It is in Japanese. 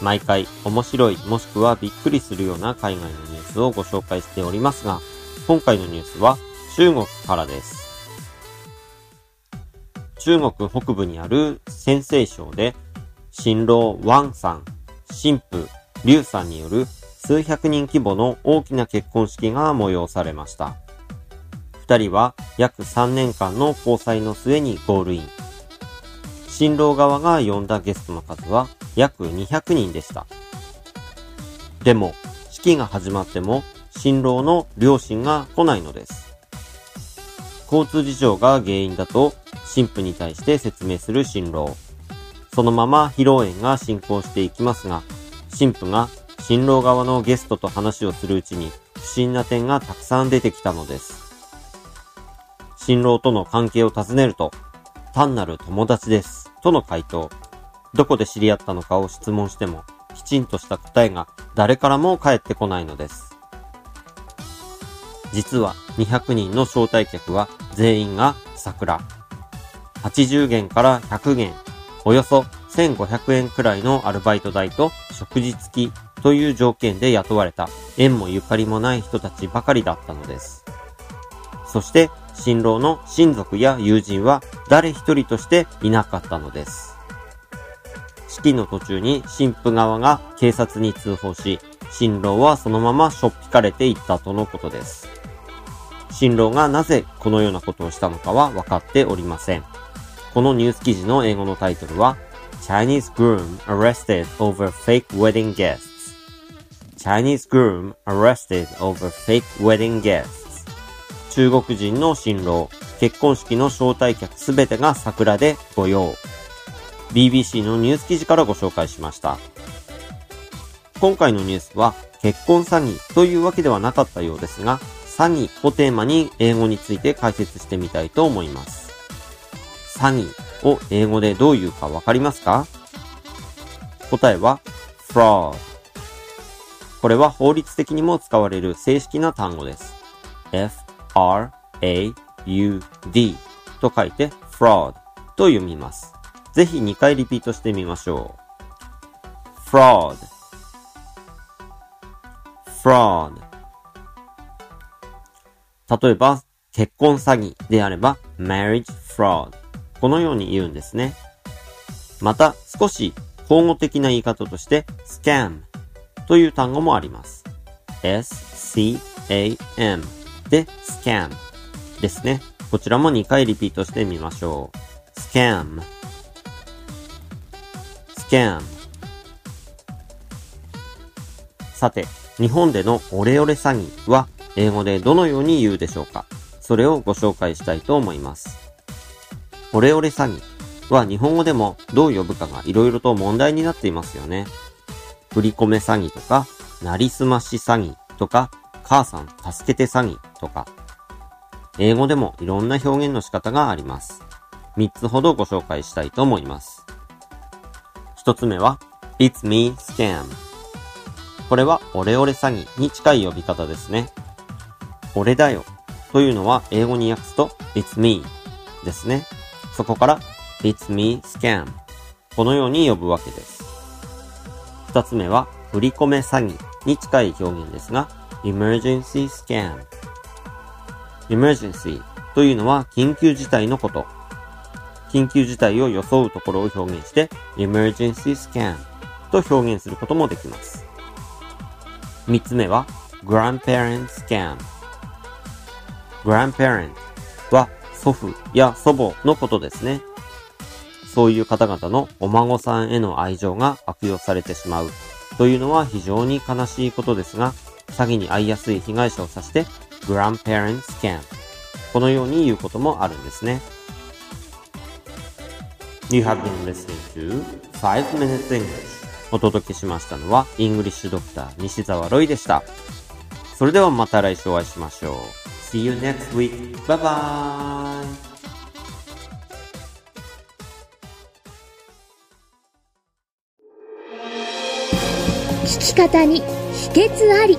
毎回面白いもしくはびっくりするような海外のニュースをご紹介しておりますが、今回のニュースは中国からです。中国北部にある陝西省で、新郎ワンさん、新婦リュウさんによる数百人規模の大きな結婚式が催されました。二人は約3年間の交際の末にゴールイン。新郎側が呼んだゲストの数は約200人でした。でも、式が始まっても新郎の両親が来ないのです。交通事情が原因だと新婦に対して説明する新郎。そのまま披露宴が進行していきますが、新婦が新郎側のゲストと話をするうちに不審な点がたくさん出てきたのです。新郎との関係を尋ねると、単なる友達です。との回答。どこで知り合ったのかを質問しても、きちんとした答えが誰からも返ってこないのです。実は200人の招待客は全員が桜。80元から100元、およそ1500円くらいのアルバイト代と食事付きという条件で雇われた縁もゆかりもない人たちばかりだったのです。そして、新郎の親族や友人は誰一人としていなかったのです。式の途中に新婦側が警察に通報し、新郎はそのまましょっぴかれていったとのことです。新郎がなぜこのようなことをしたのかは分かっておりません。このニュース記事の英語のタイトルは Chinese groom arrested over fake wedding guests Chinese groom arrested over fake wedding guests 中国人の新郎、結婚式の招待客すべてが桜で御用。BBC のニュース記事からご紹介しました。今回のニュースは結婚詐欺というわけではなかったようですが、詐欺をテーマに英語について解説してみたいと思います。詐欺を英語でどう言うかわかりますか？答えは fraud。これは法律的にも使われる正式な単語です。f, r, a, f-r-a-u-d と書いて fraud と読みます。ぜひ2回リピートしてみましょう。fraud fraud 例えば、結婚詐欺であれば marriage fraud このように言うんですね。また、少し口語的な言い方として scam という単語もあります。s-c-a-m で scam ですね。こちらも2回リピートしてみましょう。scam scam さて、日本でのオレオレ詐欺は英語でどのように言うでしょうか？それをご紹介したいと思います。オレオレ詐欺は日本語でもどう呼ぶかが色々と問題になっていますよね。振り込め詐欺とか、なりすまし詐欺とか、母さん助けて詐欺とか。英語でもいろんな表現の仕方があります。3つほどご紹介したいと思います。1つ目は、It's me scam。これはオレオレ詐欺に近い呼び方ですね。俺だよというのは英語に訳すと It's me ですね。そこから It's me scam このように呼ぶわけです。二つ目は振り込め詐欺に近い表現ですが Emergency scam Emergency というのは緊急事態のこと。緊急事態を装うところを表現して Emergency scam と表現することもできます。三つ目は Grandparent scam Grandparent は祖父や祖母のことですね。そういう方々のお孫さんへの愛情が悪用されてしまうというのは非常に悲しいことですが、詐欺に遭いやすい被害者を指して Grandparent scam このように言うこともあるんですね。You have been listening to 5 Minutes English お届けしましたのは、 English Doctor 西澤ロイでした。それではまた来週お会いしましょう。See you next week. Bye bye! 聞き方に秘訣あり